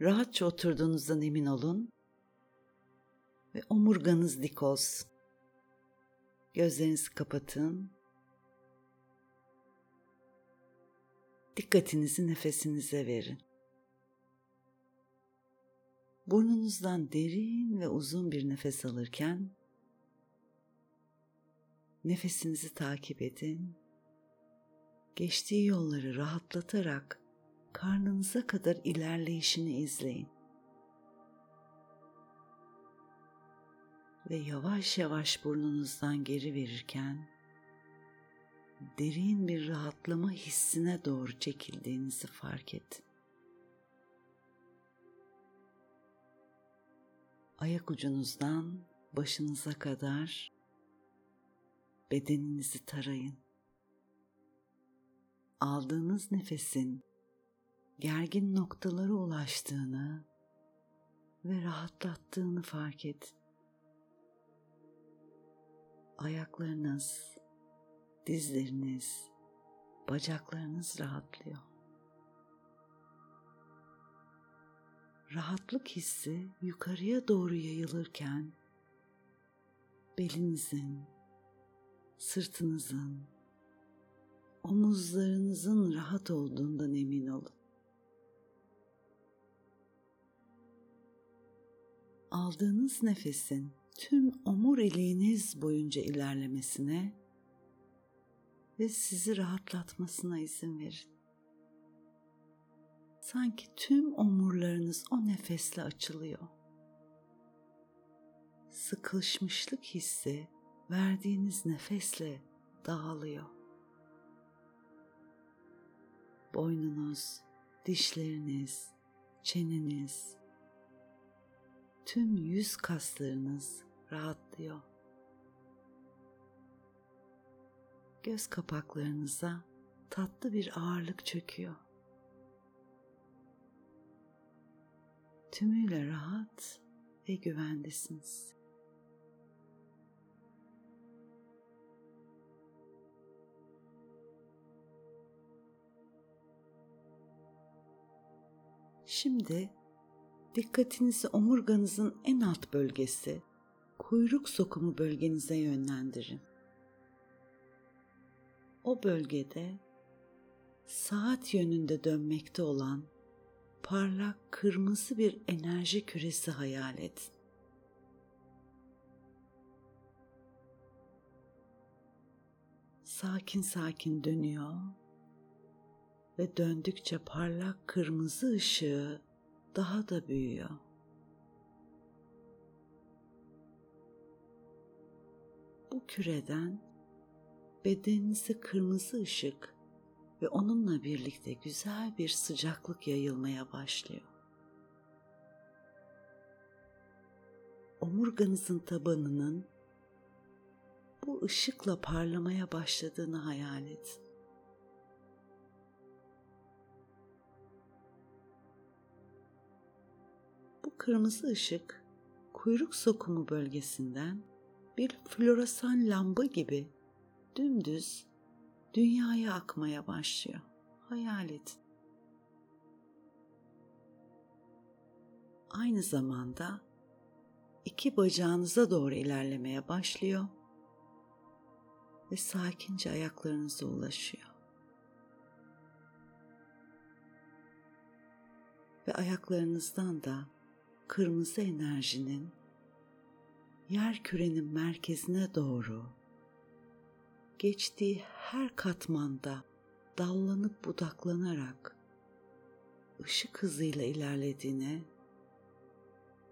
Rahatça oturduğunuzdan emin olun ve omurganız dik olsun. Gözlerinizi kapatın. Dikkatinizi nefesinize verin. Burnunuzdan derin ve uzun bir nefes alırken nefesinizi takip edin. Geçtiği yolları rahatlatarak karnınıza kadar ilerleyişini izleyin. Ve yavaş yavaş burnunuzdan geri verirken derin bir rahatlama hissine doğru çekildiğinizi fark edin. Ayak ucunuzdan başınıza kadar bedeninizi tarayın. Aldığınız nefesin gergin noktalara ulaştığını ve rahatlattığını fark edin. Ayaklarınız, dizleriniz, bacaklarınız rahatlıyor. Rahatlık hissi yukarıya doğru yayılırken belinizin, sırtınızın, omuzlarınızın rahat olduğundan emin olun. Aldığınız nefesin tüm omuriliğiniz boyunca ilerlemesine ve sizi rahatlatmasına izin verin. Sanki tüm omurlarınız o nefesle açılıyor. Sıkışmışlık hissi verdiğiniz nefesle dağılıyor. Boynunuz, dişleriniz, çeneniz, tüm yüz kaslarınız rahatlıyor. Göz kapaklarınıza tatlı bir ağırlık çöküyor. Tümüyle rahat ve güvendesiniz. Şimdi dikkatinizi omurganızın en alt bölgesi, kuyruk sokumu bölgenize yönlendirin. O bölgede saat yönünde dönmekte olan parlak kırmızı bir enerji küresi hayal edin. Sakin sakin dönüyor ve döndükçe parlak kırmızı ışığı daha da büyüyor. Bu küreden bedeninize kırmızı ışık ve onunla birlikte güzel bir sıcaklık yayılmaya başlıyor. Omurganızın tabanının bu ışıkla parlamaya başladığını hayal edin. Kırmızı ışık kuyruk sokumu bölgesinden bir floresan lamba gibi dümdüz dünyaya akmaya başlıyor. Hayal edin. Aynı zamanda iki bacağınıza doğru ilerlemeye başlıyor ve sakince ayaklarınıza ulaşıyor. Ve ayaklarınızdan da kırmızı enerjinin yer kürenin merkezine doğru geçtiği her katmanda dallanıp budaklanarak ışık hızıyla ilerlediğine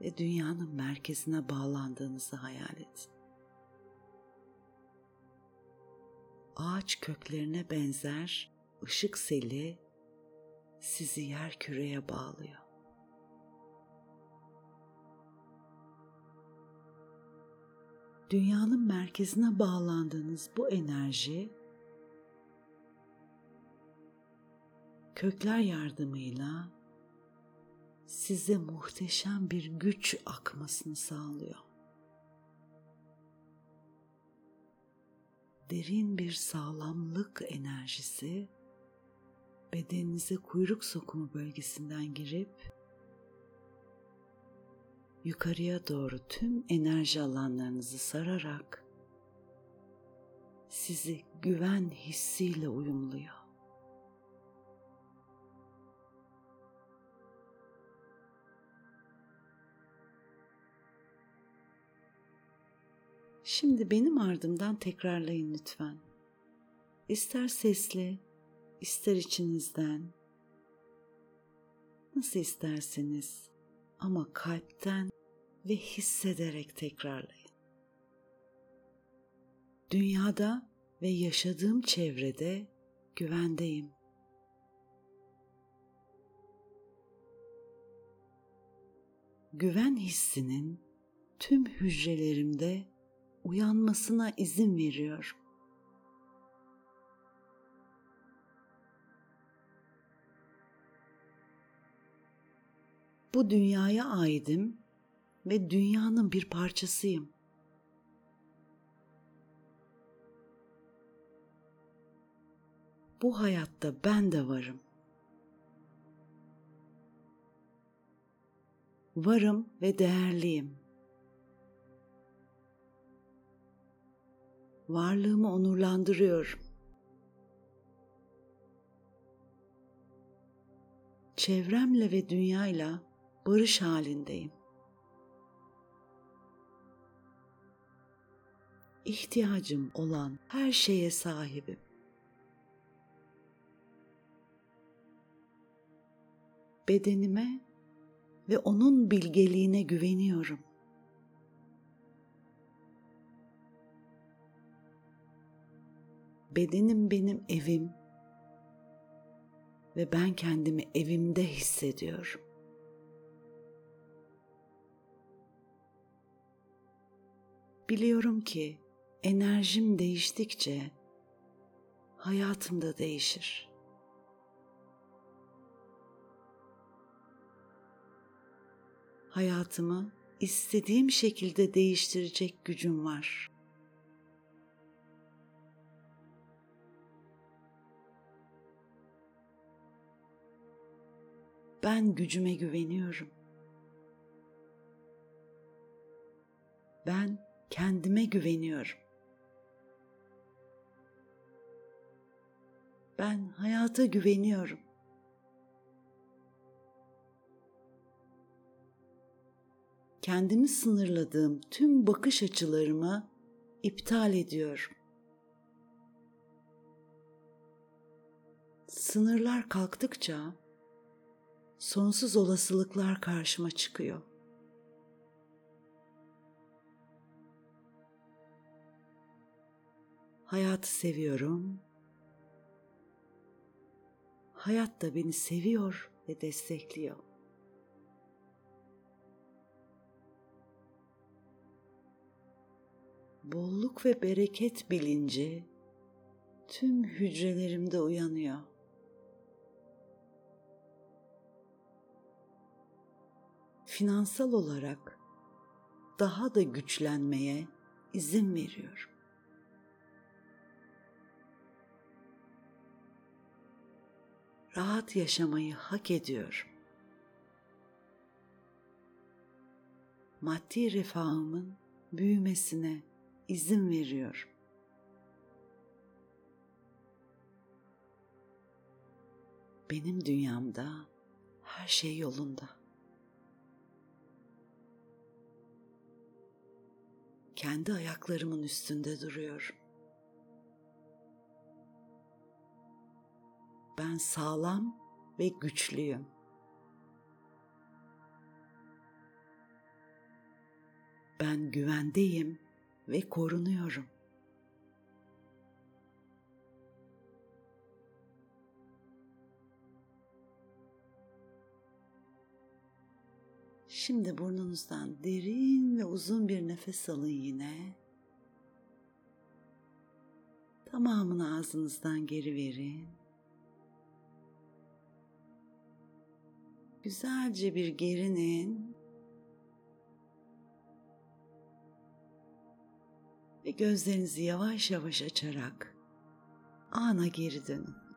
ve dünyanın merkezine bağlandığınızı hayal edin. Ağaç köklerine benzer ışık seli sizi yer küreye bağlıyor. Dünyanın merkezine bağlandığınız bu enerji kökler yardımıyla size muhteşem bir güç akmasını sağlıyor. Derin bir sağlamlık enerjisi bedeninize kuyruk sokumu bölgesinden girip yukarıya doğru tüm enerji alanlarınızı sararak sizi güven hissiyle uyumluyor. Şimdi benim ardımdan tekrarlayın lütfen. İster sesli, ister içinizden. Nasıl isterseniz ama kalpten ve hissederek tekrarlayın. Dünyada ve yaşadığım çevrede güvendeyim. Güven hissinin tüm hücrelerimde uyanmasına izin veriyorum. Bu dünyaya aidim ve dünyanın bir parçasıyım. Bu hayatta ben de varım. Varım ve değerliyim. Varlığımı onurlandırıyorum. Çevremle ve dünyayla barış halindeyim. İhtiyacım olan her şeye sahibim. Bedenime ve onun bilgeliğine güveniyorum. Bedenim benim evim ve ben kendimi evimde hissediyorum. Biliyorum ki enerjim değiştikçe hayatım da değişir. Hayatımı istediğim şekilde değiştirecek gücüm var. Ben gücüme güveniyorum. Ben kendime güveniyorum. Ben hayata güveniyorum. Kendimi sınırladığım tüm bakış açılarımı iptal ediyorum. Sınırlar kalktıkça sonsuz olasılıklar karşıma çıkıyor. Hayatı seviyorum. Hayat da beni seviyor ve destekliyor. Bolluk ve bereket bilinci tüm hücrelerimde uyanıyor. Finansal olarak daha da güçlenmeye izin veriyorum. Rahat yaşamayı hak ediyorum. Maddi refahımın büyümesine izin veriyorum. Benim dünyamda her şey yolunda. Kendi ayaklarımın üstünde duruyorum. Ben sağlam ve güçlüyüm. Ben güvendeyim ve korunuyorum. Şimdi burnunuzdan derin ve uzun bir nefes alın yine. Tamamını ağzınızdan geri verin. Güzelce bir gerinin ve gözlerinizi yavaş yavaş açarak ana geri dönün.